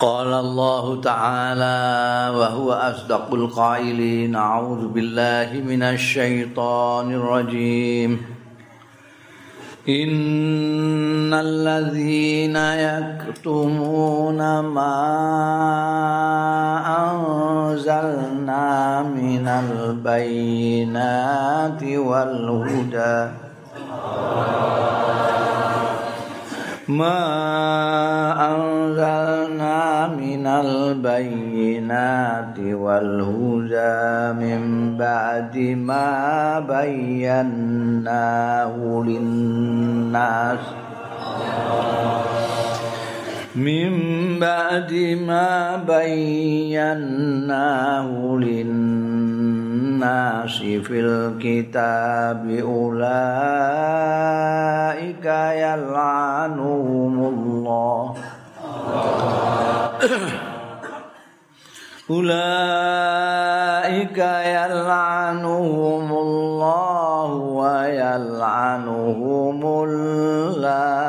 قال الله تعالى وهو أصدق القائلين أعوذ بالله من الشيطان الرجيم. إن الذين يكتمون ما أنزلنا من البينات والهدى ما أنزلنا من البينات والهدى من بعد ما بيناه للناس من بعد ما بيناه للناس في الكتاب أولئك يلعنهم الله. أولئك يلعنهم الله ويلعنهم اللاعنون.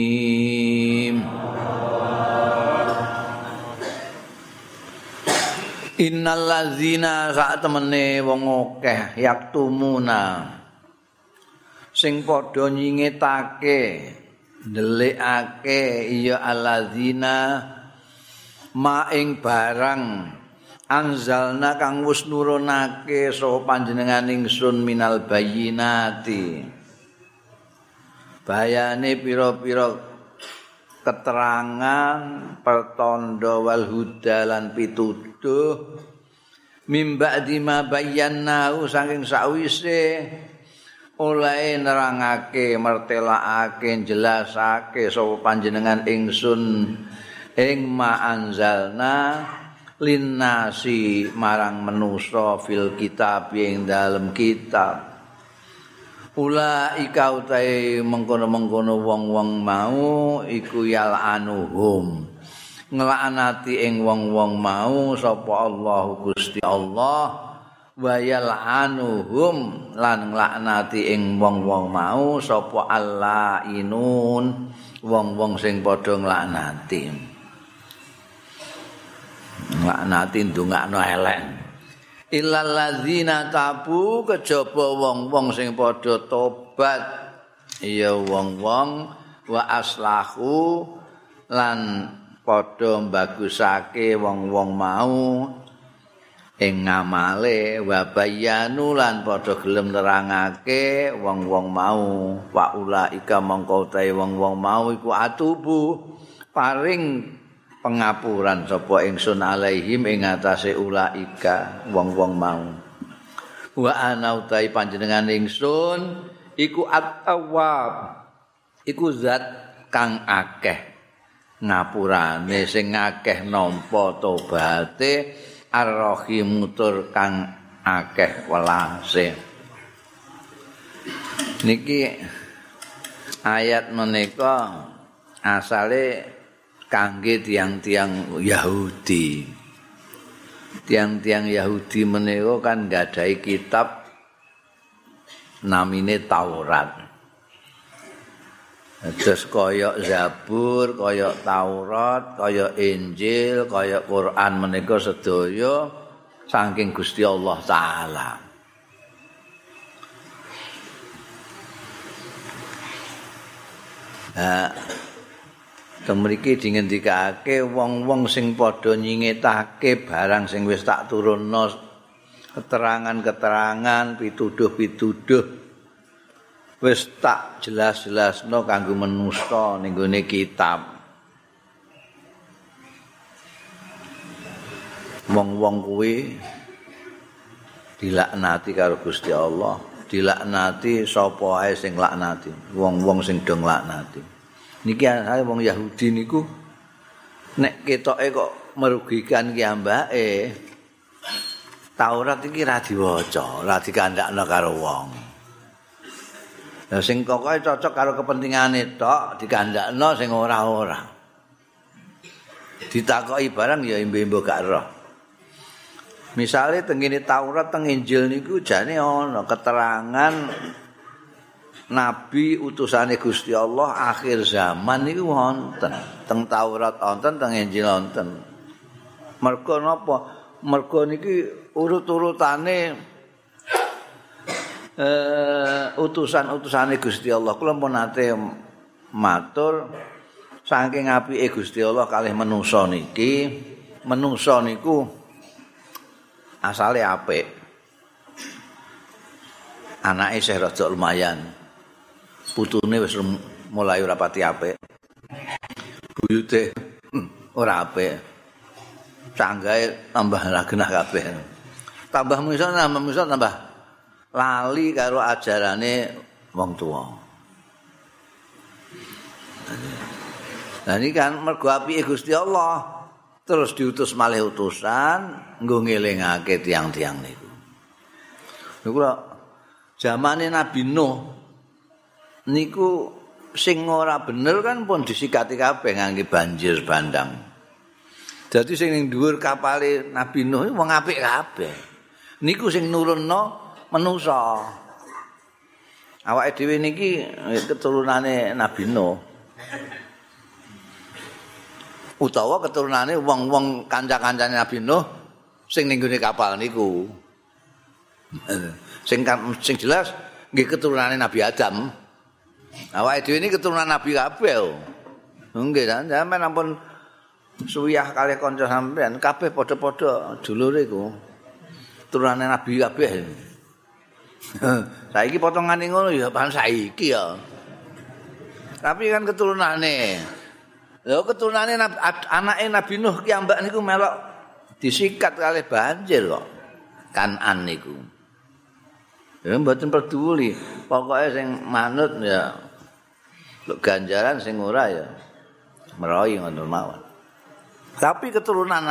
Innal ladzina sak temene wong akeh yaktumuna. Sing padha nyingetake ndelikake ya alladzina ma ing barang. Anzalna kang wis nurunake sapa panjenengan ingsun minal bayyinati. Bayane pira-pira keterangan pertondo wal huda lan pituduh mimba dima bayyanahu saking sawise oleh nerangake mertelaake jelasake sapa panjenengan ingsun. Ing ma anzalna linnasi marang manusa fil kitab ing dalem kitab. Ula ika utai mengkono-mengkono wong-wong mau iku yal anuhum. Ngelaknati ing wong-wong mau sapa Allah Gusti Allah wa yal anuhum lan nglaknati ing wong-wong mau sapa Allah inun wong-wong sing padha nglaknati. Nglaknati ndongakno elek. illal ladzina tabu kejaba wong-wong sing padha tobat ya wong-wong wa aslahu lan padha bagusake wong-wong mau. Ing ngamale wa bayanu lan padha gelem nerangake wong-wong mau. Wa ulaika mongko wong-wong mau iku atubu. Paring pengapuran sapa ingsun alaihim ing atase ulaika wong-wong mau. Wa ana utai panjenengan ingsun iku at-tawwab. Iku zat kang akeh ngapurane sing akeh nampa tobaté ar-rahim tur kang akeh welase niki ayat menika asale kangge tiang-tiang Yahudi. Tiang-tiang Yahudi menika kan nggadahi kitab namine Taurat. Terus kaya Zabur, kaya Taurat, kaya Injil, kaya Quran menika sedaya saking Gusti Allah taala. Nah, Temriki dingendikake wong-wong sing padha nyingetake barang sing wis tak turunno keterangan-keterangan pituduh-pituduh wis tak jelas-jelasno kanggo manusa ning gone kitab. Wong-wong kuwi dilaknati karo Gusti Allah, dilaknati sapa ae sing laknati, wong-wong sing do nglaknati. niki ana wong Yahudi niku nek ketoke kok merugikan ki ambake Taurat iki ra diwaca, ra dikandakno karo wong. Sing pokoke cocok karo kepentingane tok dikandakno sing ora-ora. Ditakoki barang ya imbe-imbe gak roh. Misale tengene Taurat teng Injil niku jane ana keterangan nabi utusane Gusti Allah akhir zaman niku wonten. Teng Taurat wonten, teng Injil wonten. Mergo napa? Mergo niki urut-urutane utusan-utusane Gusti Allah. Kula pun nate matur saking apike Gusti Allah kalih menungso niki, menungso niku asale apik. Anake isih rada lumayan. putune wis mulai ora pati apik. Buyute hmm, ora apik. Canggahe tambah lagenah kabeh. Tambah miso tambah miso tambah lali karo ajarane wong tuwa. Nah ini kan mergo apike Gusti Allah terus diutus malih utusan nggo ngelingake tiang-tiang niku. Niku zamane Nabi Nuh niku sing ora bener kan pun disikati kabeh ngangge banjir bandang. Dadi sing ning dhuwur kapale Nabi Nuh wong apik kabeh. Niku sing nurunno manusa. Awake dhewe niki keturunane Nabi Nuh. Utawa keturunane wong-wong kanca-kancane Nabi Nuh sing ning kapal niku. Sing sing jelas nggih keturunane Nabi Adam. Awake dhewe ini keturunan Nabi kabeh. Nggih, sampeyan ampun suyah kali kanca sampean kabeh padha-padha dulure iku. Turunane Nabi kabeh. saiki potongane ngono ya pan saiki ya. Tapi kan keturunane. Lho keturunane anake Nabi Nuh ki ambak niku melok disikat kali banjir kok. Kanan niku. Ya mboten peduli. Pokoke sing manut ya ganjaran sing ora ya meroyi ngono mawon. Tapi keturunan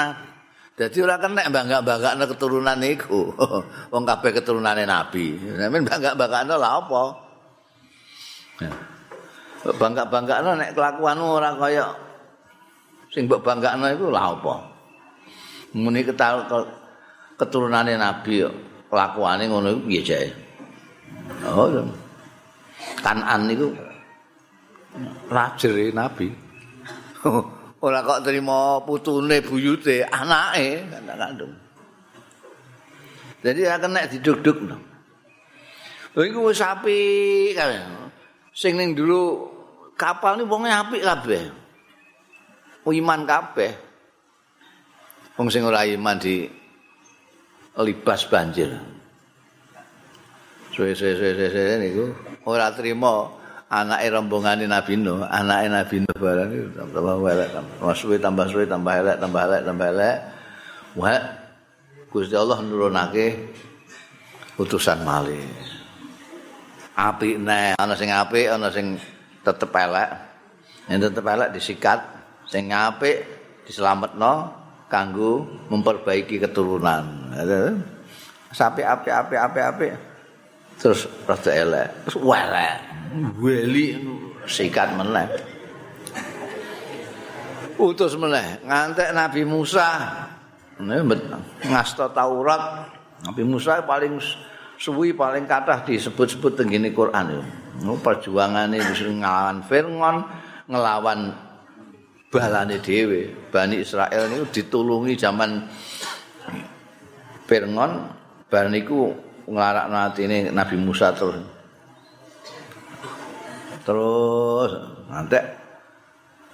Jadi ora kena bangga-banggakno keturunan iku. Wong kabeh keturunane nabi. Sampeyan bangga-banggakno lha apa? Bangga-banggakno nek kelakuanmu ora kaya sing mbok banggakno iku lha apa? Muni keturunane nabi kok. kelakuane ngono iku piye jae. Oh. Kanan niku rajere nabi. Ora kok terima putune buyute, anake anak kandung. Jadi ora kena diduk-duk. Lho iku wis apik kabeh. Sing ning dulu kapal ni wonge apik kabeh. Iman kabeh. Wong sing ora iman di libas banjir. Suwe-suwe-suwe niku ora trima anake rombongane Nabi Nuh, anake Nabi Nuh barang tambah elek, tambah suwe tambah suwe tambah elek, tambah elek, tambah elek. Wah, Gusti Allah nurunake utusan malih. Apik nek ana sing apik, ana sing tetep elek. Yang tetep elek disikat, sing apik diselametno, kanggo memperbaiki keturunan. Sampai api-api api-api terus rada elek, terus welek. Weli sikat meneh. Utus meneh ngantek Nabi Musa. Ngasta Taurat. Nabi Musa paling suwi paling kathah disebut-sebut teng Quran. Perjuangane ngelawan Fir'aun, ngelawan balane dhewe Bani Israel niku ditulungi zaman Fir'aun bar niku nglarakno atine Nabi Musa terus terus nanti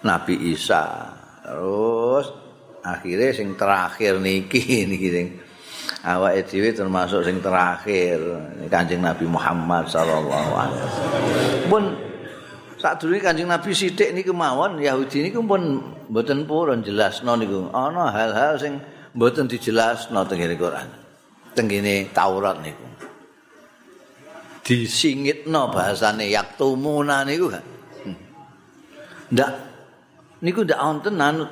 Nabi Isa terus akhirnya sing terakhir niki niki sing awake dhewe termasuk sing terakhir Kanjeng Nabi Muhammad sallallahu alaihi wasallam pun Sadurunge Kanjeng Nabi sithik niku mawon Yahudi niku pun mboten purun jelasno niku. Ana hal-hal sing mboten dijelasno teng Quran. Teng Taurat niku. Disingitno bahasane yaktumuna niku kan. Ndak niku ndak wonten anut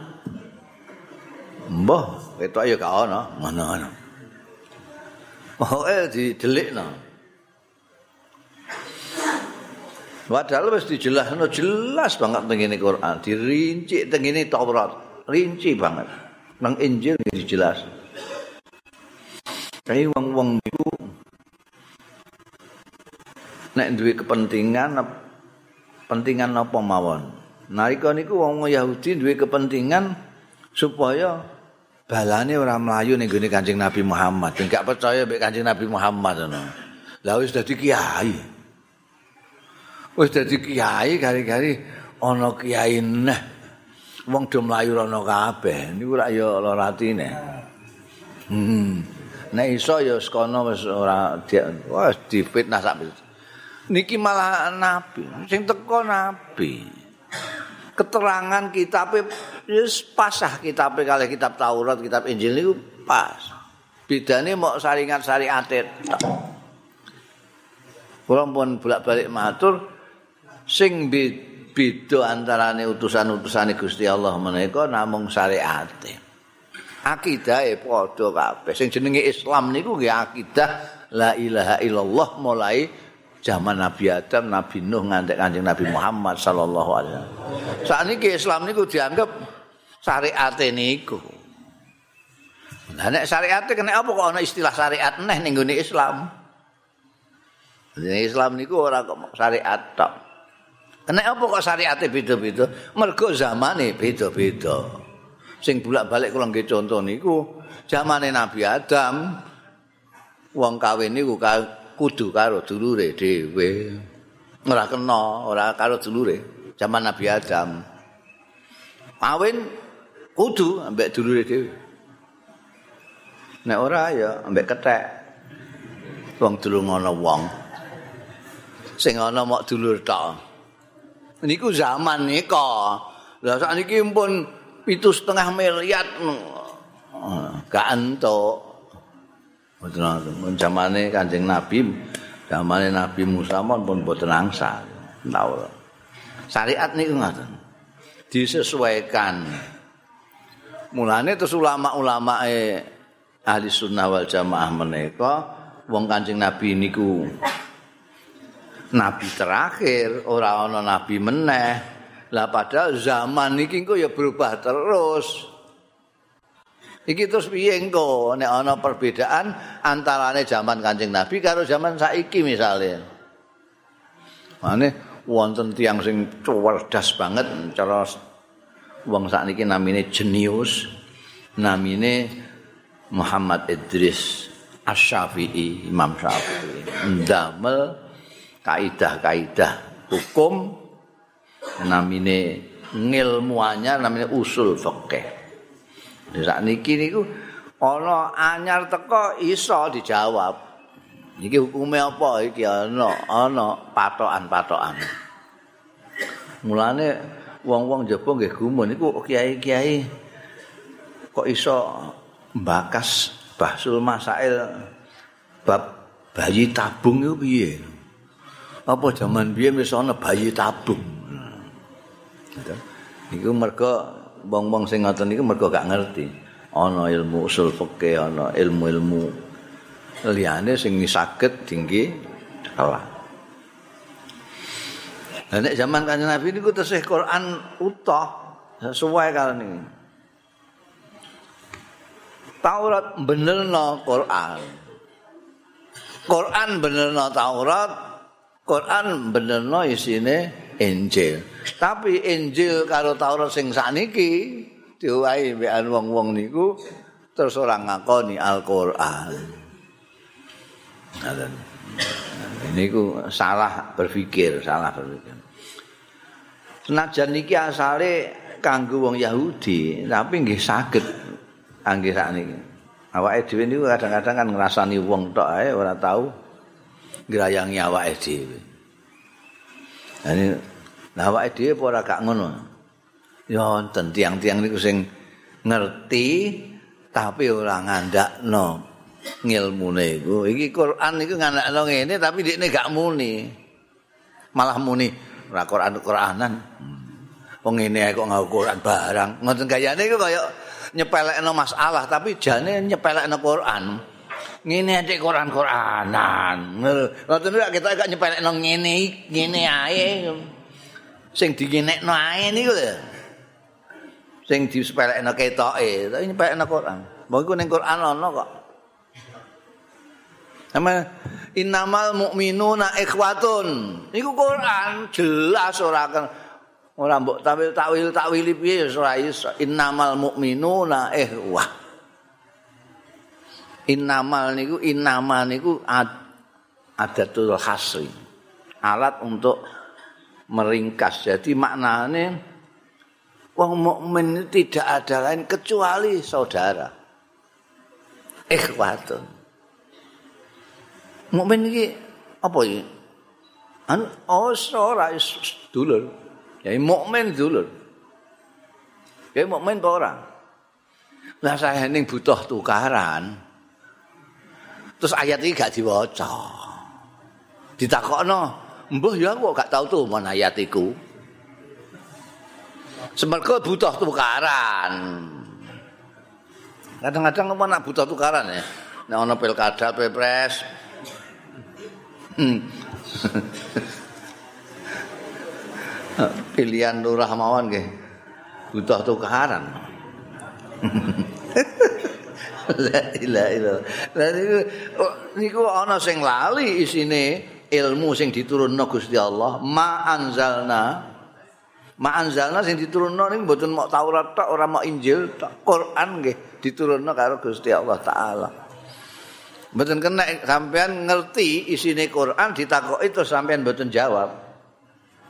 Mbah, ketok ya gak ono, ngono-ngono. Pokoke didelikno. Padahal wis dijelasno jelas banget tengene Quran, dirinci tengene Taurat, rinci banget. Nang Injil dijelas. Kayak wong-wong niku nek duwe kepentingan kepentingan apa mawon. Nalika niku wong Yahudi duwe kepentingan supaya balane ora mlayu ning gone Kanjeng Nabi Muhammad. Enggak percaya mek Kanjeng Nabi Muhammad ngono. Lah wis dadi kiai. Wis dadi kiai gari-gari ana kiai neh. Wong do mlayu ana kabeh. Niku rak ya lara atine. Hmm. Nek iso ya sekono wis ora wis difitnah sak Niki malah nabi, sing teko nabi. Keterangan kitab Wis pasah kitab kali kitab Taurat, kitab Injil niku pas. Bedane mau saringan syariate. Kula pun bolak-balik matur sing beda antarane utusan-utusane Gusti Allah menika namung syariate. Akidahe padha kabeh. Sing jenenge Islam niku nggih akidah la ilaha illallah mulai zaman Nabi Adam, Nabi Nuh ngantek Kanjeng Nabi Muhammad sallallahu alaihi wasallam. Saat ini Islam niku dianggap syariat niku. Lah nek syariat kena apa kok ana istilah syariat neh ning gone Islam. Ning Islam niku ora kok syariat tok. Kena apa kok syariate beda-beda? Mergo zamane beda-beda. Sing bolak-balik kula nggih contoh niku zamane Nabi Adam wong kawin niku kudu karo dulure dhewe. Ora kena, ora karo dulure. Zaman Nabi Adam. Kawin kudu ambek dulure dhewe. Nek ora ya ambek kethek. Wong dulung ana wong. Sing ana mok dulur tok. Niku zaman nika. Lah sakniki pun pitu setengah miliar gak entuk. Zamane Kanjeng Nabi, zamane Nabi Musa pun mboten angsal. Tahu. Syariat niku ngoten. Disesuaikan. Mulane terus ulama-ulama ahli sunnah wal jamaah menika wong Kanjeng Nabi niku nabi terakhir, ora ana nabi meneh. Lah padahal zaman iki kok ya berubah terus. Iki terus piye engko nek ana perbedaan antarane zaman Kanjeng Nabi karo zaman saiki misale. Mane wonten tiang sing cerdas banget cara wong sakniki namine jenius namine Muhammad Idris Asy-Syafi'i Imam Syafi'i ndamel kaidah-kaidah hukum namine ngilmuannya namine usul fikih Sak niki niku ana anyar teko iso dijawab. Iki hukume apa iki ana ana patokan-patokan. Mulane wong-wong jaba nggih gumun niku kiai-kiai kok iso mbakas bahsul masail bab bayi tabung itu piye? Apa zaman biyen wis ana bayi tabung? Iku mergo wong-wong sing ngoten niku mergo gak ngerti. Ana ilmu usul fikih, ana ilmu-ilmu liyane sing saged tinggi kalah. Lah nek zaman Kanjeng Nabi niku tesih Quran utuh sesuai karo niki. Taurat benerno Quran. Quran benerno Taurat, Quran benerno isine Injil. Tapi Injil karo Taurat sing sakniki diwahi mbekan wong-wong niku terus ora ngakoni Al-Qur'an. Ngaten. Niku salah berpikir, salah berpikir. Senajan niki asale kanggo wong Yahudi, tapi nggih saged kangge sakniki. Awake dhewe niku kadang-kadang kan ngrasani wong tok ae ora tau ngrayangi awake dhewe. Ini lah awake dhewe ora gak ngono. Ya wonten tiang-tiang niku sing ngerti tapi ora ngandakno ngilmune iku. Iki Quran niku ngandakno ngene tapi dekne gak muni. Malah muni ora Quran Quranan. Wong ngene kok nggawa Quran barang. Ngoten gayane iku kaya nyepelekno masalah tapi jane nyepelekno Quran. Ngene atik Quran-Quranan. Ngoten nek kita gak nyepelekno ngene ngene ae. Sing dingenekno ae niku lho. Sing disepelekno ketoke, tapi nyepelekno Quran. Mbok iku ning Quran ana kok. Sama innamal mu'minuna ikhwatun. Niku Quran jelas ora kan ora mbok tawil takwil takwil piye ora iso. Innamal mu'minuna ikhwah. Innamal niku innama niku ad, adatul hasri. Alat untuk meringkas. Jadi maknanya wong mukmin tidak ada lain kecuali saudara. Ikhwatun. Mukmin iki apa iki? Anu oh ora dulur. Ya mukmin dulur. Ya mukmin ora. Lah saya ning butuh tukaran. Terus ayat ini gak diwaca. Ditakokno, "Mbah ya aku gak tahu tuh mana ayat iku." Semergo butuh tukaran. Kadang-kadang apa nak butuh tukaran ya? Nek ana pilkada, pilpres. Pilihan lurah mawon nggih. Butuh tukaran. La ilaha oh, niku ana sing lali isine ilmu sing diturunno Gusti Allah, ma anzalna. Ma anzalna sing diturunno niku mboten mok Taurat tok, ora mok Injil, tok Quran nggih diturunno karo Gusti Allah taala. Mboten kena sampean ngerti isine Quran ditakoki terus sampean mboten jawab.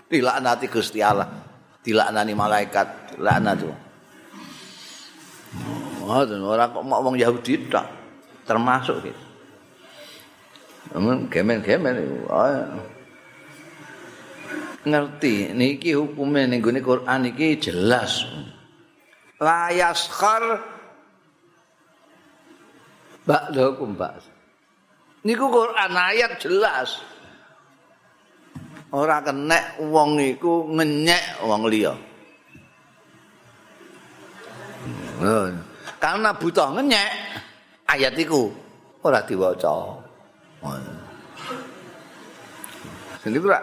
Dilaknati Gusti Allah. Dilaknani malaikat, laknat tuh. Ngoten ora kok mok wong Yahudi tok. Termasuk gitu. Amun gemen-gemen ngerti niki hukume ning gone Quran iki jelas. La yaskhar ba'dakum ba'd. Niku Quran ayat jelas. Ora kenek wong iku ngenyek wong liya. Oh. Karena butuh ngenyek ayat iku ora diwaca. Jadi kira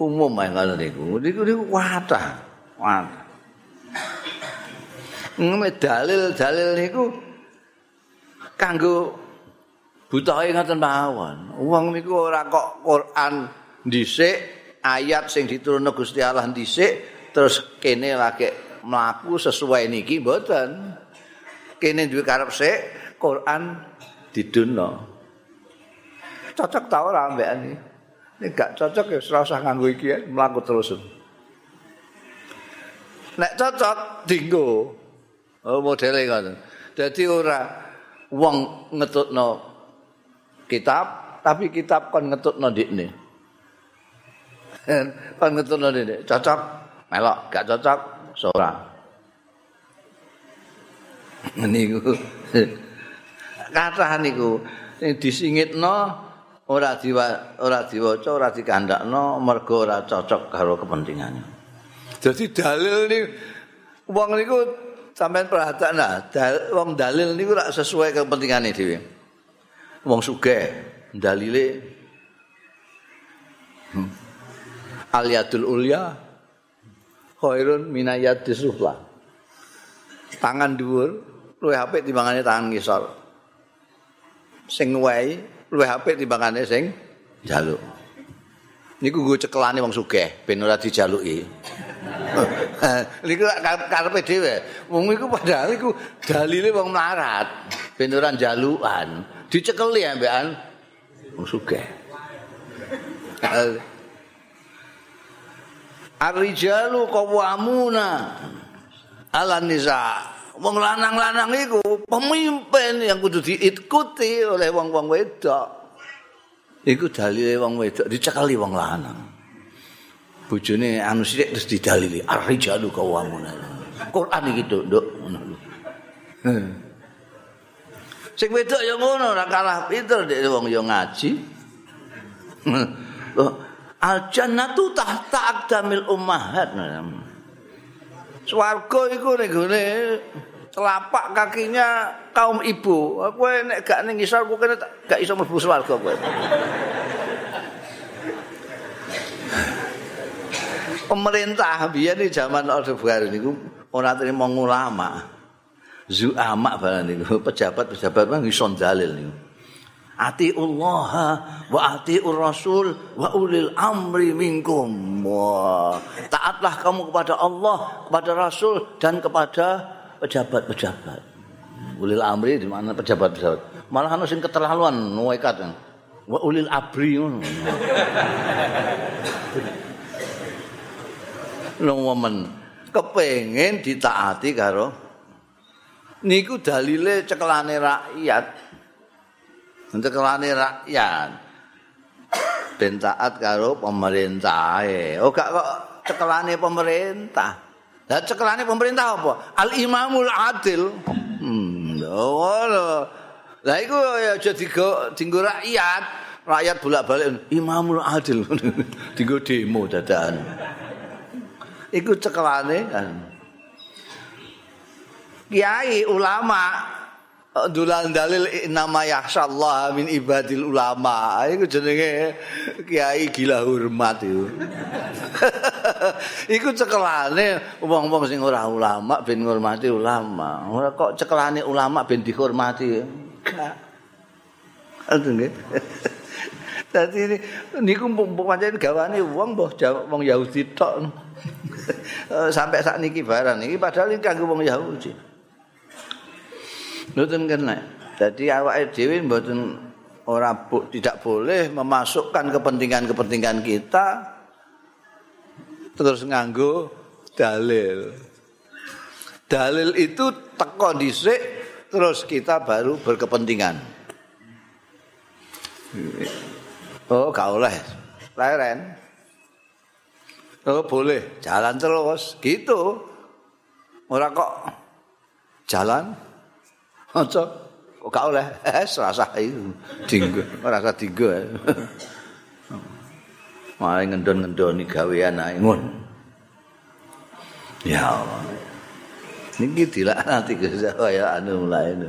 umum ae ngono niku. Niku niku wadah. Wadah. Ngene dalil-dalil niku kanggo butuhe ngoten mawon. Wong niku ora kok Quran dhisik ayat sing diturunno Gusti Allah dhisik terus kene lagi mlaku sesuai niki mboten. Kene duwe karep sik Quran diduno. Cocok ta ora ambekane? Nek gak cocok ya ora usah nganggo iki mlaku terus. Nek cocok dinggo. Oh modele ngono. Dadi ora wong ngetutno kitab tapi kitab kon ngetutno ndikne. kon ngetutno ndikne. Cocok melok, gak cocok ora. Niku kathah niku sing disingitno ora diwa ora diwaca ora dikandakno mergo ora cocok karo kepentingannya. Jadi dalil ni wong niku sampean perhatian nah, dal, wong dalil niku ora sesuai kepentingane dhewe. Wong sugih dalile hmm. Aliyatul ulya khairun minayadis sufla. Tangan dhuwur luwih apik timbangane tangan ngisor. Sing wae luwih apik timbangane sing jaluk. Niku nggo cekelane wong sugih ben ora dijaluki. Niku karepe dhewe. Wong iku padahal iku dalile wong melarat ben ora jalukan. Dicekeli ambekan wong sugih. Ar-rijalu qawwamuna 'ala nisa' wong lanang-lanang iku pemimpin yang kudu diikuti oleh wong-wong wedok. Iku dalile wong wedok dicekali wong lanang. Bojone anu sithik terus didalili ar-rijalu qawwamuna. Quran iki nduk Sing wedok ya ngono ora kalah pinter dek wong ya ngaji. Al jannatu tahta aqdamil ummahat. Swarga iku ning gone telapak kakinya kaum ibu. Kowe nek gak ning isor kowe gak iso mlebu swarga kowe. Pemerintah biyen di zaman Orde Baru niku ora trimo ulama. Zuama barang niku pejabat-pejabat nang iso dalil niku. Ati wa ati Rasul wa ulil amri minkum. Taatlah kamu kepada Allah, kepada Rasul dan kepada pejabat-pejabat. Ulil amri di mana pejabat-pejabat. Malah ana sing keterlaluan nuwekat. Wa ulil abri ngono. Kepengin ditaati karo niku dalile cekelane rakyat. Cekelane rakyat. Ben taat karo pemerintah oh gak kok cekelane pemerintah. Lah cekelane pemerintah apa? Al imamul adil. Hmm oh lah iku ya aja digo rakyat. Rakyat bolak-balik imamul adil. Digo demo dadakan. Iku cekelane kan. Kiai ulama dulan dalil nama yahsallah min ibadil ulama iku jenenge kiai gila hormat iku iku cekelane wong-wong sing ora ulama ben ngurmati ulama ora kok cekelane ulama ben dihormati Aduh nggih. Dadi niku pancen gawane wong mbah wong Yahudi tok. Sampai sak niki barang iki padahal iki kanggo wong Yahudi. Mboten kena. Jadi awake dhewe mboten ora bu, tidak boleh memasukkan kepentingan-kepentingan kita terus nganggo dalil. Dalil itu teko dhisik terus kita baru berkepentingan. Oh, gak oleh. Leren. Oh, boleh. Jalan terus. Gitu. Ora kok jalan Aja kok gak oleh es rasa itu dinggo rasa dinggo. Malah ngendon-ngendoni gawean ae ngun. Ya Allah. Niki dilaknati kaya anu mulai itu.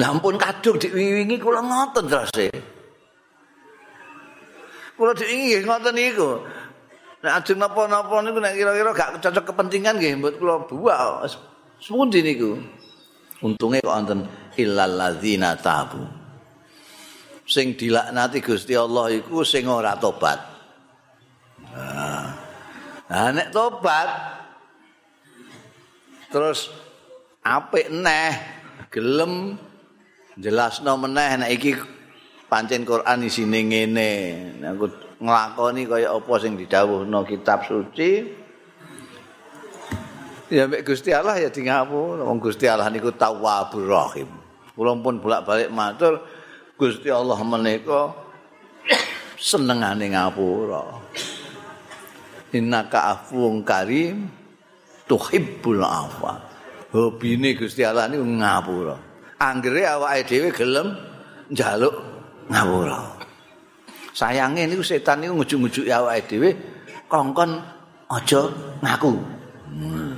Lampun kadung diwiwingi kula ngoten terus e. Kula diwingi ngoten niku. Nek ajeng napa-napa niku nek kira-kira gak cocok kepentingan nggih mbok kula buak. Sepundi niku? Untunge kok wonten illal ladzina tabu. Sing dilaknati Gusti Allah iku sing ora tobat. Nah, nek tobat terus apik neh gelem jelasno meneh nek iki pancen Quran isine ngene. Nek nglakoni kaya apa sing didhawuhno kitab suci, Ya mek Gusti Allah ya di ngapura. Wong Gusti Allah niku Tawwabur Rahim. Kula pun bolak-balik matur Gusti Allah menika senengane ngapura. Innaka afuwun karim tuhibbul afwa. Hobine Gusti Allah niku ngapura. Anggere awake dhewe gelem njaluk ngapura. Sayange niku setan niku ngujuk-ngujuki awake dhewe kongkon aja ngaku. Hmm.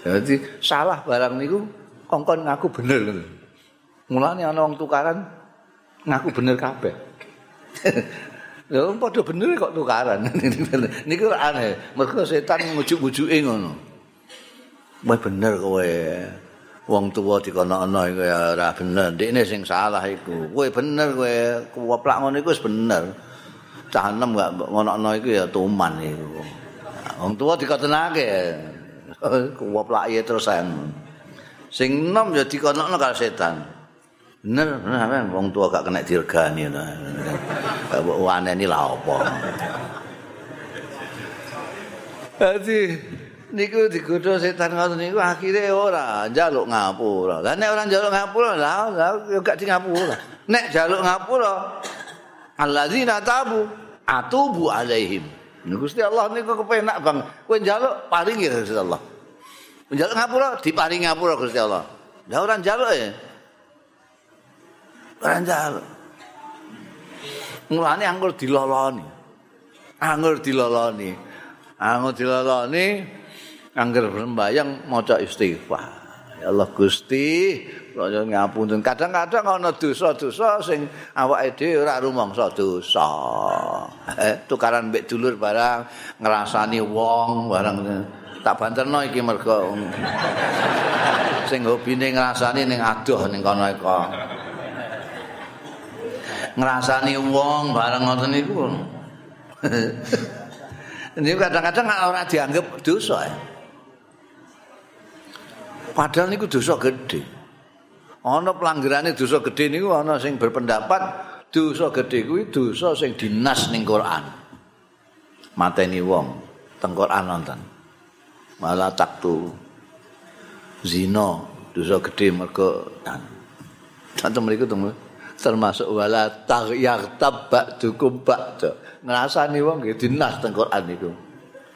Jadi salah barang niku kongkon ngaku bener ngono. Mulane ana wong tukaran ngaku bener kabeh. Lha padha bener kok tukaran. niku aneh. Mergo setan ngujuk-ngujuke ngono. Wah bener kowe. Wong tuwa dikono-ono iku ya ora bener. Ndekne sing salah iku. Kowe bener kowe kuwoplak ngono iku wis bener. Cah enem gak ngono-ono iku ya tuman iku. Wong tuwa dikotenake. kuwoplake terus sen. Sing nom ya dikonokno karo setan. Bener, bener wong tua gak kena diregani ngono. Kok waneni lha apa. Dadi niku digodho setan ngoten niku akhire ora njaluk ngapura. Lah nek ora njaluk ngapura, lah ya gak di ngapura. Nek njaluk ngapura, alladzina tabu atubu alaihim. Gusti Allah niku kepenak Bang. Kowe njaluk paringi Gusti Allah. Njaluk ngapura diparingi ngapura Gusti Allah. Lah ora njaluk ya. Ora njaluk. Mulane anggur diloloni. Anggur diloloni. Anggur diloloni angger sembayang maca istighfar. Ya Allah Gusti, kula ngapunten. Kadang-kadang ana dosa-dosa sing awake dhewe ora rumangsa dosa. Eh, tukaran mbek dulur barang ngrasani wong barang tak banterno iki mergo sing hobine ngrasani ning adoh ning kono iku. Ngrasani wong barang ngoten niku. Ini kadang-kadang ora dianggap dosa ya. Padahal niku dosa gede. Ana pelanggarane dosa gede niku ana sing berpendapat dosa gede kuwi dosa sing dinas ning Quran. Mateni wong teng Quran nonton. Malah taktu zina dosa gede mergo kan. Contoh mriku termasuk wala taghyatab ba'dukum ba'da. Ngrasani wong nggih dinas teng Quran niku.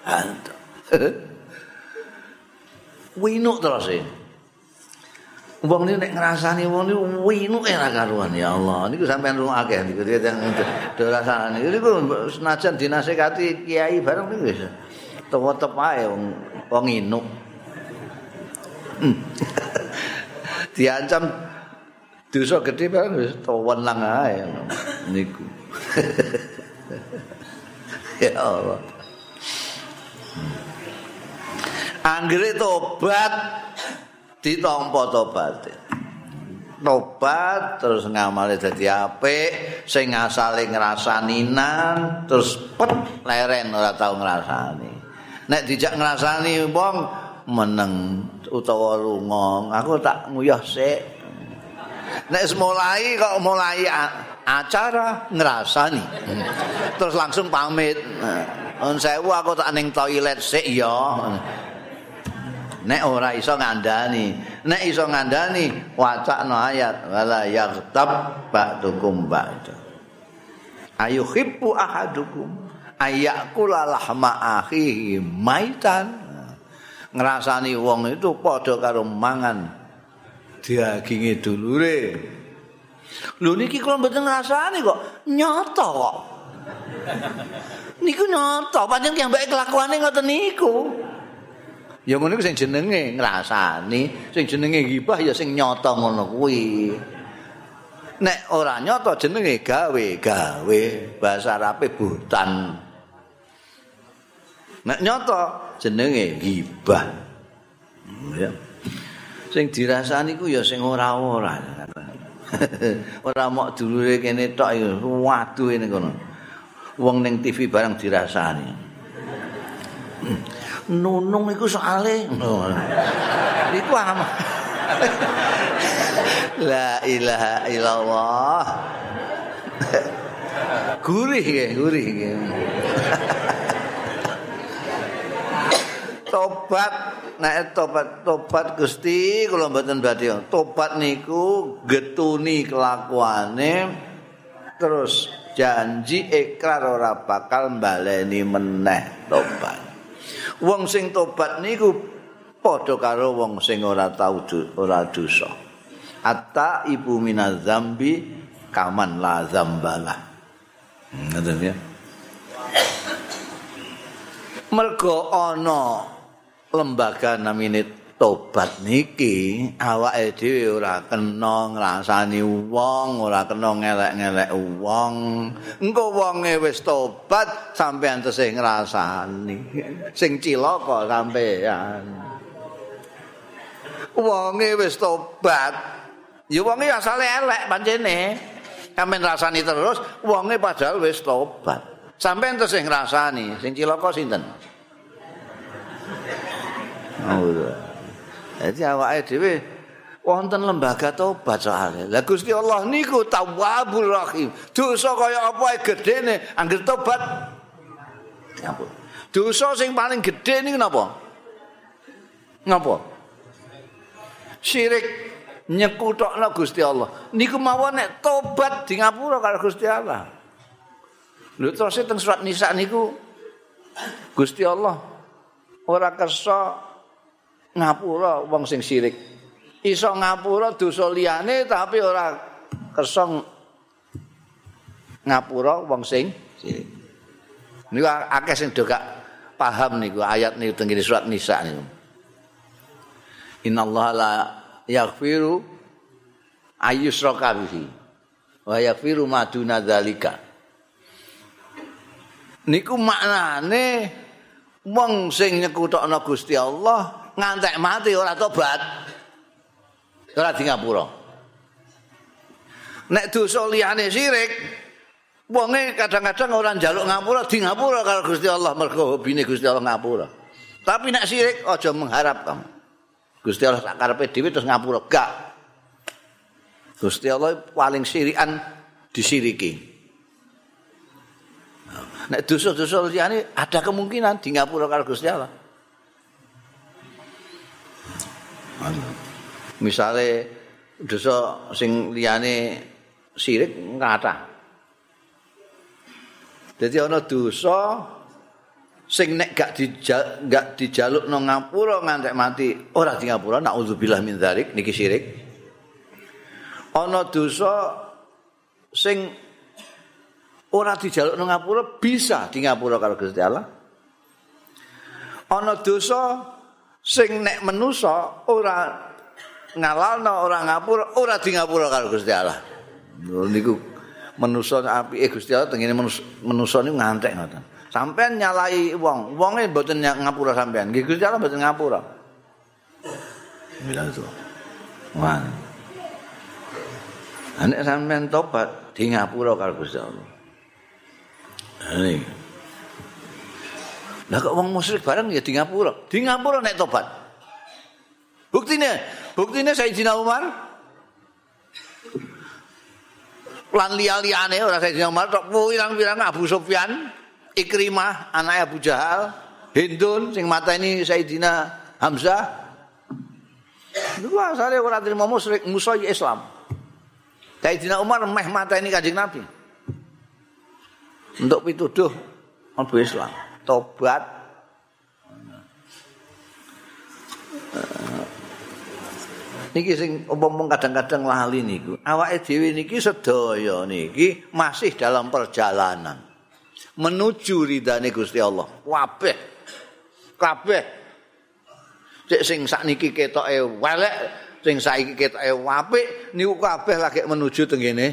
winuk terus e. Wong niku nek ngrasani wong niku winuk ora karuan ya Allah. Niku sampean rung akeh niku do rasane. Niku senajan dinasehati kiai bareng niku wis tetep ae wong wong inuk. Hmm. Diancam dosa gede bareng wis wenang ae niku. ya Allah. Anggere tobat ditampa tobat. Tobat terus ngamale dadi apik, sing asale ngrasaninan terus pet leren ora tau ngrasani. Nek dijak ngrasani wong meneng utawa lunga, aku tak nguyah sik. Nek mulai kok mulai acara ngrasani. Terus langsung pamit. On sewu aku tak ning toilet sik ya. Nek ora iso ngandani nek iso ngandani wacana ayat wala yaghtab ba'dukum ba'd ayu khibbu ahadukum ayakula lahma akhihi maitan. Ngrasani wong itu padha karo mangan. Daginge dulure. Lho niki kula mboten ngrasani kok. Nyata kok. Niku nyata. Ki mbake kelakuane ngoten niku Ya ngono sing jenenge ngrasani, sing jenenge gibah ya sing nyata ngono kuwi. Nek ora nyata jenenge gawe-gawe, bahasa Arabe butan. Nek nyata jenenge gibah. Ya. Sing dirasani ku ya sing ora-ora. ora mok dulure kene tok ya waduh ngene kono. Wong ning TV barang dirasani. Nunung iku soale. Iku ama la ilaha illallah. Gurih ya gurih ya. Tobat nek tobat tobat Gusti kula mboten badhe. Tobat niku getuni kelakuane terus janji ikrar ora bakal baleni meneh tobat Wong sing tobat niku padha karo wong sing ora tau ora dosa. Atta ibu minazambi kaman la zambala. Ngoten ya. Mergo ana lembaga namine tobat niki awake dhewe ora kena ngrasani wong, ora kena ngelek-ngelek wong. Engko wonge wis tobat sampean tesih ngrasani. Sing cilaka sampean. Wonge wis tobat. Ya wonge asale elek pancene. Sampeyan rasani terus wonge padahal wis tobat. Sampeyan tesih ngrasani. Sing cilaka sinten? Oh, Jadi awake dhewe wonten lembaga tobat soalnya. Lah Gusti Allah niku Tawwabur Rahim. Dosa kaya apa ae gedene anggere tobat. Ngampun. Dosa sing paling gedhe niku napa? Ngapa? Syirik nyekutokno Gusti Allah. Niku mawon nek tobat di ngapura karo Gusti Allah. Lho terus teng surat Nisa niku Gusti Allah ora kersa ngapura wong sing sirik. Iso ngapura dosa liyane tapi ora kersa ngapura wong sing sirik. Niku akeh sing do paham niku ayat niku teng surat Nisa niku. Innallaha la yaghfiru ayyusraka bihi wa yaghfiru ma duna dzalika. Niku maknane wong sing nyekutokno Gusti Allah ngantek mati ora tobat. Ora di ngapura. Nek dosa liyane sirik, wonge kadang-kadang ora njaluk ngapura di ngapura karo Gusti Allah mergo hobine Gusti Allah ngapura. Tapi nek sirik aja mengharap kamu. Gusti Allah sak karepe dhewe terus ngapura gak. Gusti Allah paling sirikan disiriki. Nek dosa-dosa liyane ada kemungkinan di ngapura karo Gusti Allah. Misale dosa sing liyane sirik kata. Jadi ana dosa sing nek gak dijal, gak dijaluk nang ngapura ngantek mati ora di ngapura naudzubillah min dzalik niki sirik. Ana dosa sing ora dijaluk nang ngapura bisa di ngapura karo Gusti Allah. Ana dosa sing nek menusa ora ngalalno ora ngapura ora di ngapura karo Gusti Allah. Niku menusa apike Gusti Allah tengene menusa niku ngantek ngoten. Sampean nyalai wong, wonge mboten ngapura sampean. Nggih Gusti Allah mboten ngapura. Bilang itu. Wah. Anek sampean tobat di ngapura karo Gusti Allah. Ini. Lah kok wong musyrik bareng ya di ngapura. Di ngapura nek tobat. Buktine, buktine Sayyidina Umar lan liya-liyane ora Sayyidina Umar tok pirang-pirang Abu Sufyan, Ikrimah, anak Abu Jahal, Hindun sing mateni Sayyidina Hamzah. Niku asale ora trimo musyrik, musuh Islam. Sayyidina Umar meh mateni Kanjeng Nabi. Untuk pituduh Abu Islam, tobat. Niki sing umpama kadang-kadang lali niku. Awake dhewe niki sedaya niki masih dalam perjalanan menuju ridane Gusti Allah. Kabeh. Kabeh. Cek sing sakniki ketoke welek, sing saiki ketoke apik, niku kabeh lagi menuju tengene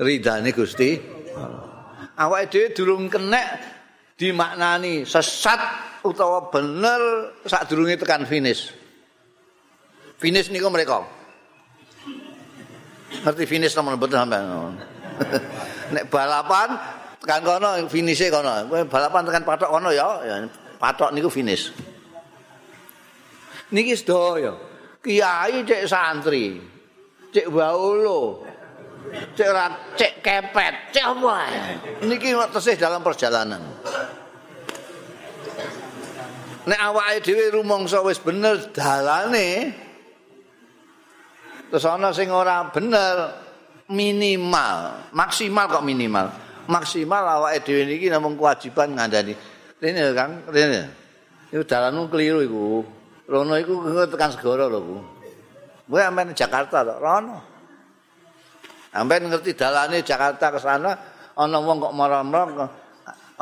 ridane Gusti Allah. Awake dhewe durung kenek dimaknani sesat utawa bener sadurunge tekan finish. Finish niku mereka. Ngerti finish nomor betul sampean. Nek balapan tekan kono finishnya kono. Kowe balapan tekan patok kono ya, patok niku finish. Niki sedaya. Kiai cek santri. Cek baulo. Cek ra cek kepet, cek apa? Niki tesih dalam perjalanan. Nek awake dhewe rumangsa wis bener dalane, Terus ana sing ora bener minimal, maksimal kok minimal. Maksimal awake dhewe niki namung kewajiban ngandani. Rene Kang, rene. Iku dalanmu keliru iku. Rono iku tekan segara lho ku. Kowe amben Jakarta to, rono. Amben ngerti dalane Jakarta ke sana, ana wong kok marah-marah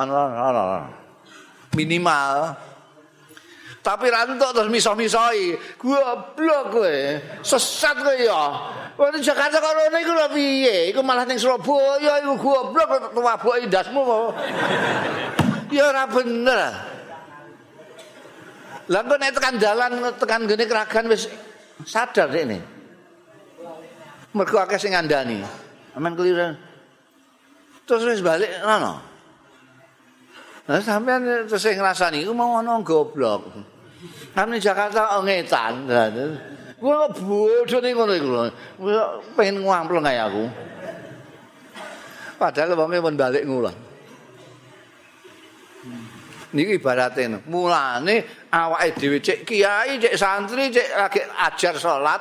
ana minimal tapi rantuk terus miso-misoi. Goblok kowe. Sesat kowe ya. Wong Jakarta kok ngono iku lho piye? Iku malah ning Surabaya iku goblok tuwaboki ndasmu. Ya ora bener. Lah kok nek tekan dalan tekan gene keragan wis sadar ini. Mergo akeh sing ngandani. Aman keliru. Terus wis balik ngono. Nah, sampean terus ngrasani iku mau ana goblok. Kami Jakarta ngetan. Gua bodoh nih ngono iku. pengen ngampel kayak aku. Padahal wonge pun balik ngulang. Niki ibaratnya, mulane awake dhewe cek kiai, cek santri, cek lagi ajar salat,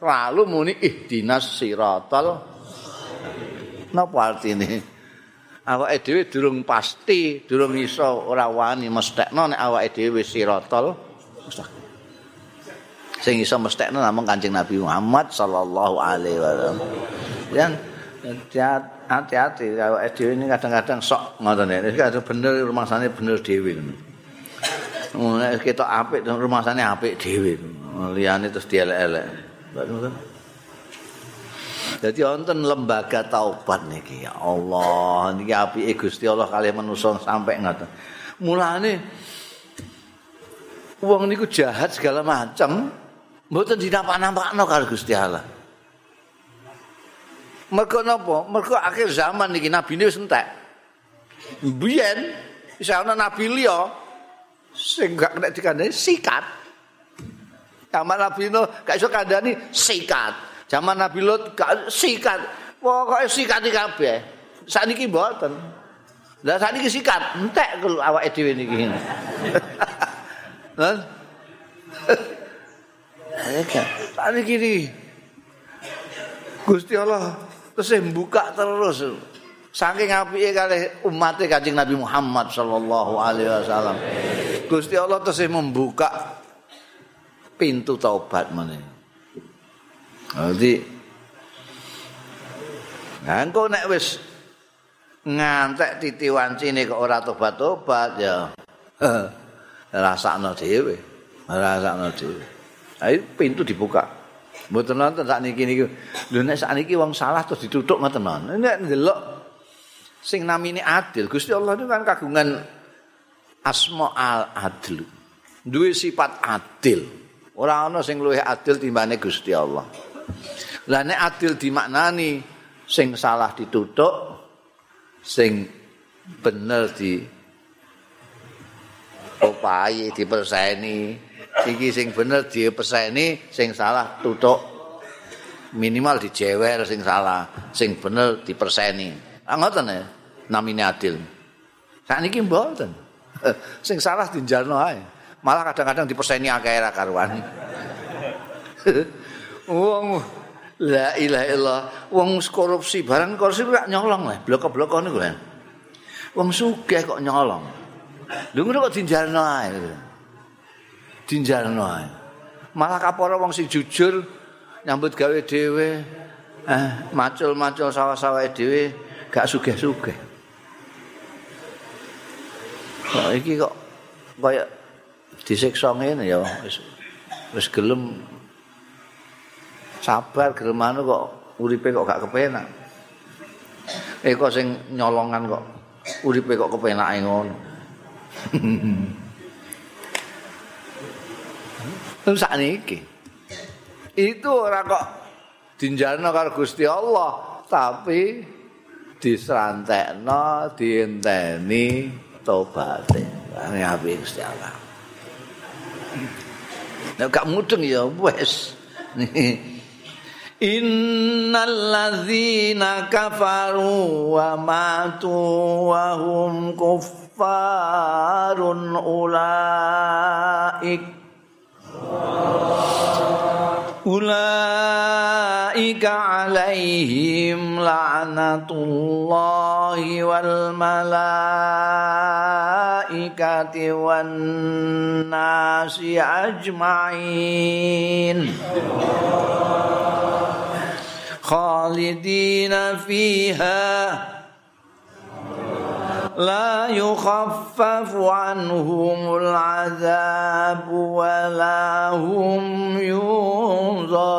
lalu muni ihdinas siratal. Napa artine? Awake dhewe durung pasti, durung iso ora wani mesthekno nek awake dhewe siratal. Sing iso mestekno namung Kanjeng Nabi Muhammad sallallahu alaihi wasallam. Dan hati-hati kalau dhewe ini kadang-kadang sok ngoten ya. Nek bener rumangsane bener dhewe ngono. Ketok apik rumasane apik dhewe. Liyane terus dielek-elek. Jadi wonten lembaga taubat niki ya Allah niki apike Gusti Allah kali manusa sampai ngoten. Mulane wong niku jahat segala macam mboten dinampak-nampakno karo Gusti Allah. Mergo napa? Mergo akhir zaman niki nabi wis entek. Biyen isa ana nabi liya sing gak kena dikandani sikat. Zaman Nabi Nuh gak iso kandani sikat. Zaman Nabi Lut gak sikat. Pokoke sikat iki kabeh. Saniki mboten. Lah saniki sikat, entek kalau awake dhewe niki. Lah. Eka, saniki iki. Gusti Allah terus buka terus. Saking apike kalih umat Kanjeng Nabi Muhammad sallallahu alaihi wasallam. Gusti Allah terus membuka pintu taubat meneh. Jadi Engko nek wis ngantek titi wancine kok ora tobat-tobat ya. Rasakno dhewe. Rasakno dhewe. Ayo pintu dibuka. Mboten nonton sak niki niku. Lho nek sak niki wong salah terus ditutuk ngoten non. Nek ndelok sing namine adil, Gusti Allah itu kan kagungan asma al adil. Duwe sifat adil. Ora ana sing luwih adil timbane Gusti Allah. Lah nek adil dimaknani sing salah ditutuk, sing bener di opahi diperseni, iki sing bener diperseni, sing salah tutuk minimal dijewer sing salah, sing bener diperseni. Ah ngoten ya, namine adil. Sakniki mboten. sing salah dinjalno ae. Malah kadang-kadang diperseni akeh karuan. Wong La ilaha illallah. Wong korupsi barang korupsi ora nyolong lah, blok-blok niku kan. Wong sugih kok nyolong. Lho ngono kok dinjalno ae. Dinjalno ae. Malah kapora wong sing jujur nyambut gawe dhewe, eh macul-macul sawah-sawah dhewe gak sugih-sugih. Kok iki kok kaya disiksa ngene ya wis wis gelem sabar gelem anu kok uripe kok gak kepenak. Eh kok sing nyolongan kok uripe kok kepenake ngono. Terus sakniki. Itu ora kok dinjalno karo Gusti Allah, tapi disrantekno, dienteni tobaté. Ini apik Gusti Allah. Nek gak mudeng ya wis. Innal ladzina kafaru wa matu wa hum kuffarun ulaik Ulaika alaihim la'natullahi wal malaikati الملائكة والناس أجمعين. خالدين فيها. لا يخفف عنهم العذاب ولا هم ينظرون.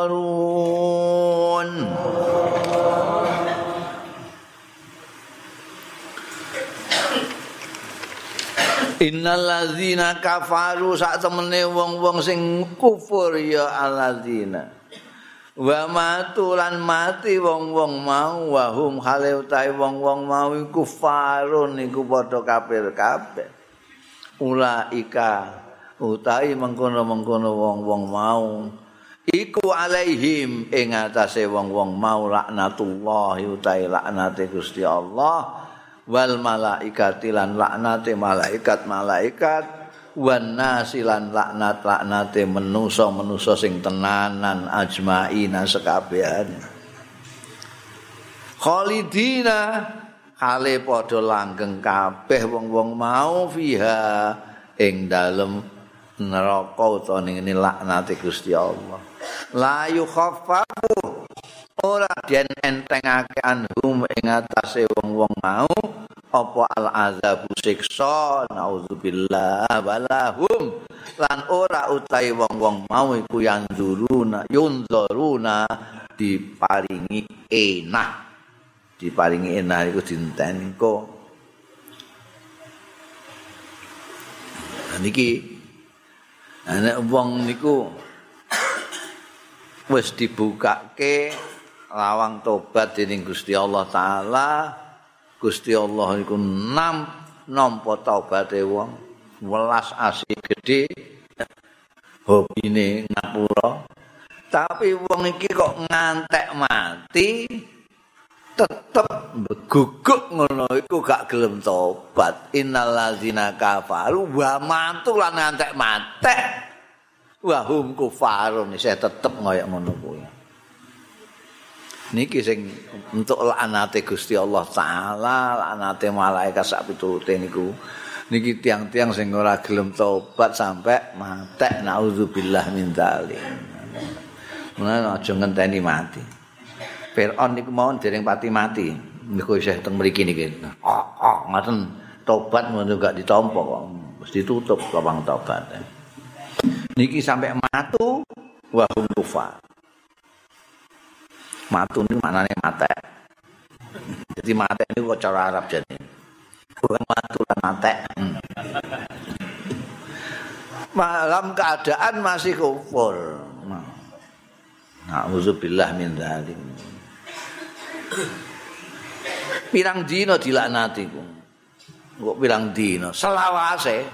Innal ladzina kafaru sak temene wong-wong sing kufur ya alladzina. Wa matu lan mati wong-wong mau wa hum utahe wong-wong mau iku farun iku padha kafir kabeh ulaika utahe mengkono-mengkono wong-wong mau iku alaihim ing atase wong-wong mau laknatullah utahe laknate Gusti Allah wal malaikati lan laknate malaikat-malaikat wan nasilan laknat laknate menusa menusa sing tenanan ajmaina sekabehane khalidina kale padha langgeng kabeh wong-wong mau fiha ing dalem neraka utawa ning laknate Gusti Allah. La yukhaffafu ora den entengake anhum ing atase wong-wong mau apa al azabu siksa? Naudzubillah walahum lan ora utai wong-wong mau iku yang duruna yunzuruna diparingi enak diparingi enak iku dinten kok niki ana wong niku wis dibukake lawang tobat dening Gusti Allah taala. Gusti Allah iku nam nampa taubate wong. Welas asih gedhe. Hobine ngapura. Tapi wong iki kok ngantek mati tetep guguk ngono iku gak gelem tobat. Innallazina kafaru wa mantu lan ngantek matek. Wa hum kufarun saya tetep ngoyo ngono kuwi niki sing untuk laknate Gusti Allah taala laknate malaikat sak pitulute niku niki tiang-tiang sing ora gelem tobat sampai matek naudzubillah min dzalik Mulane aja ngenteni mati. Fir'aun niku mau dereng pati mati. Niku isih teng mriki niki. Oh, oh, ngaten tobat ngono gak ditampa kok. Mesti ditutup lubang tobat. Niki sampai matu wa hum kufar. Matu ini maknanya mate. Jadi mate ini kok cara Arab jadi. Bukan matu dan mate. Hmm. Malam keadaan masih kufur. Nauzubillah min dzalik. Pirang dina dilaknati ku. Kok pirang dina? Selawase.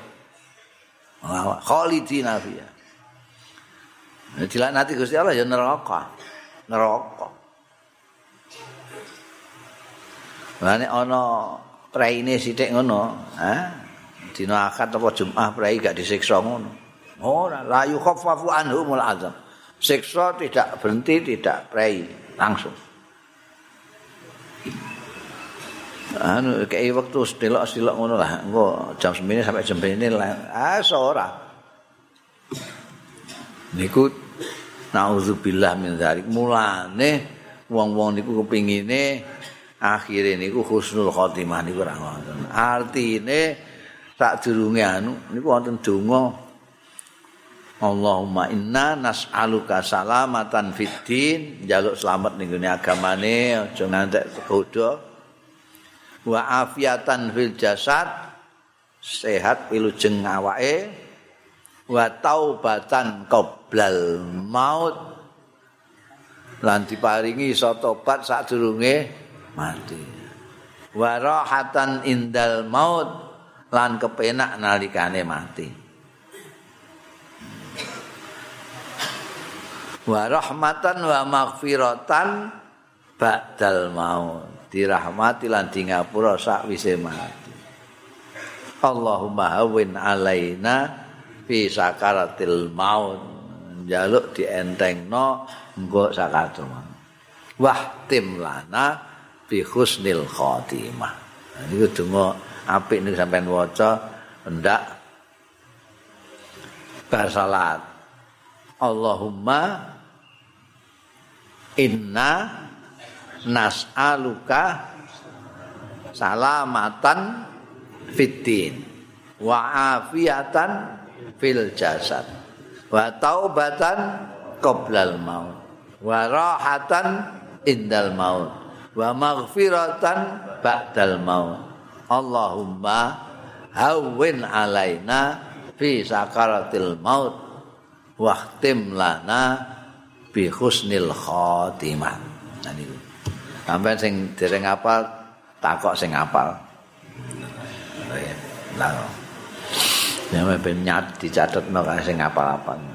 Lawa khalidina fiha. Dilaknati Gusti Allah ya neraka. Neraka. Mane ana praine sithik ngono, ha? Dina akad apa Jumat prai gak disiksa ngono. Ora, la yukhaffafu anhumul azab. Siksa tidak berhenti, tidak prai, langsung. Anu kayak waktu stilok-stilok ngono lah, engko jam 9 sampai jam 9 lah. Ah, ora. Niku naudzubillah min dzalik. Mulane wong-wong niku kepingine akhire niku husnul khotimah niku ora ngoten. Artine sadurunge anu niku wonten donga Allahumma inna nas'aluka salamatan fiddin jaluk selamat ning gone agamane aja ngantek godho wa afiatan fil jasad. Sehat wilujeng awake. Wa taubatan qoblal maut. Lan diparingi iso tobat sadurunge mati. Warahatan indal maut lan kepenak nalikane mati. Warahmatan wa maghfiratan ba'dal maut. Dirahmati lan di ngapura sakwise mati. Allahumma hawin alaina fi sakaratil maut. Jaluk dientengno engko sakaratul maut. Wahtim lana bi husnil khotimah. Nah, niku donga apik niku sampean waca ndak bar salat. Allahumma inna nas'aluka salamatan fitin wa afiatan fil jasad wa taubatan qoblal maut wa rahatan indal maut wa maghfiratan ba'dal maut. Allahumma hawwin alaina fi sakaratil maut wahtim lana bi husnil khatimah. Nah niku sampeyan sing dereng apal takok sing apal. Lah ya ben nyat dicatetno sing apal-apal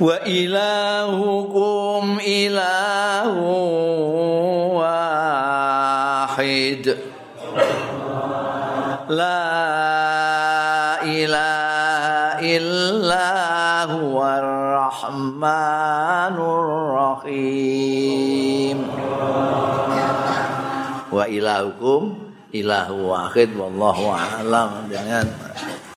وإلهكم إله واحد. لا إله إلا هو الرحمن الرحيم. وإلهكم إله واحد والله أعلم.